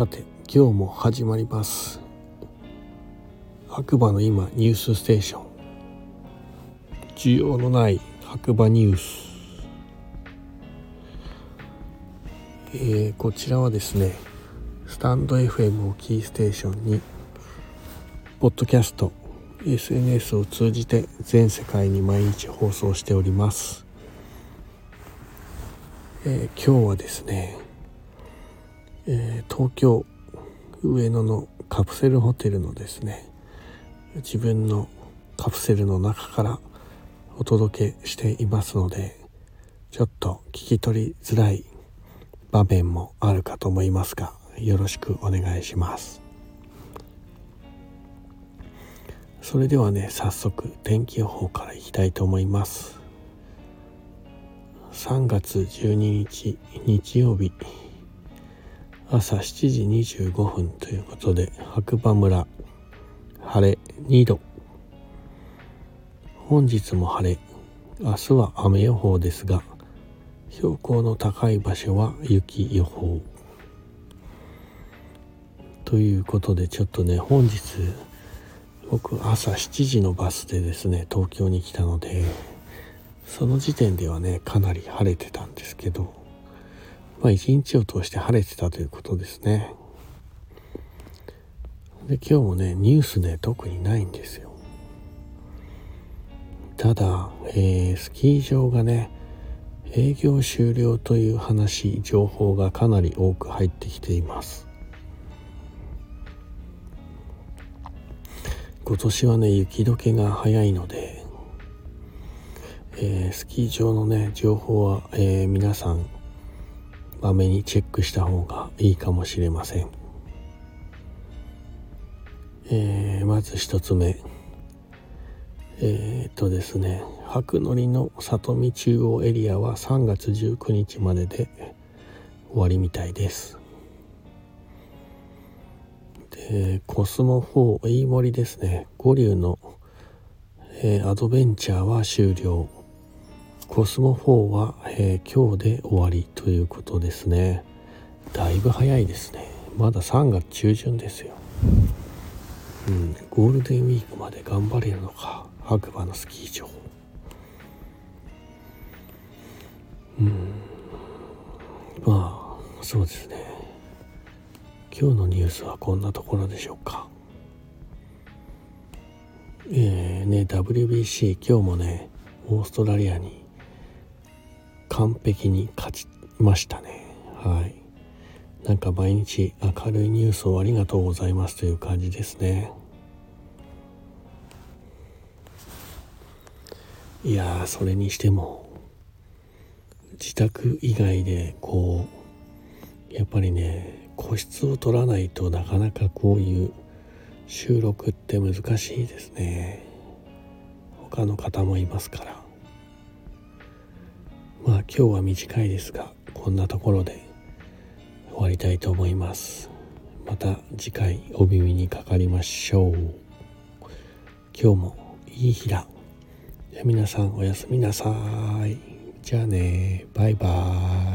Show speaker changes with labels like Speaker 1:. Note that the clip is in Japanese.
Speaker 1: さて今日も始まります。白馬の今ニュースステーション。需要のない白馬ニュース、えー、こちらはですねスタンド FM をキーステーションにポッドキャスト SNS を通じて全世界に毎日放送しております、えー、今日はですねえー、東京上野のカプセルホテルのですね自分のカプセルの中からお届けしていますのでちょっと聞き取りづらい場面もあるかと思いますがよろしくお願いします。それではね早速天気予報からいきたいと思います。3月12日日曜日。朝7時25分ということで白馬村晴れ2度。本日も晴れ。明日は雨予報ですが標高の高い場所は雪予報。ということでちょっとね本日僕朝7時のバスでですね東京に来たのでその時点ではねかなり晴れてたんですけどまあ一日を通して晴れてたということですね。で今日もねニュースね特にないんですよ。ただ、えー、スキー場がね営業終了という話情報がかなり多く入ってきています今年はね雪解けが早いので、えー、スキー場のね情報は、えー、皆さんまめにチェックした方がいいかもしれません、えー、まず一つ目。えー、っとですね。白のりの里見中央エリアは3月19日までで終わりみたいです。でコスモ4飯盛ですね。五竜の、えー、アドベンチャーは終了。コスモ4は、えー、今日で終わりということですね。だいぶ早いですね。まだ3月中旬ですよ。うんゴールデンウィークまで頑張れるのか。白馬のスキー場。うん。まあそうですね。今日のニュースはこんなところでしょうか。えーね WBC 今日もねオーストラリアに完璧に勝ちましたね。はい。なんか毎日明るいニュースをありがとうございますという感じですね。いやそれにしても自宅以外でこうやっぱりね個室を取らないとなかなかこういう収録って難しいですね。他の方もいますから。まあ今日は短いですがこんなところで終わりたいと思います。また次回お耳にかかりましょう。今日もいい日だ。じゃ皆さんおやすみなさい。じゃあね。バイバーイ。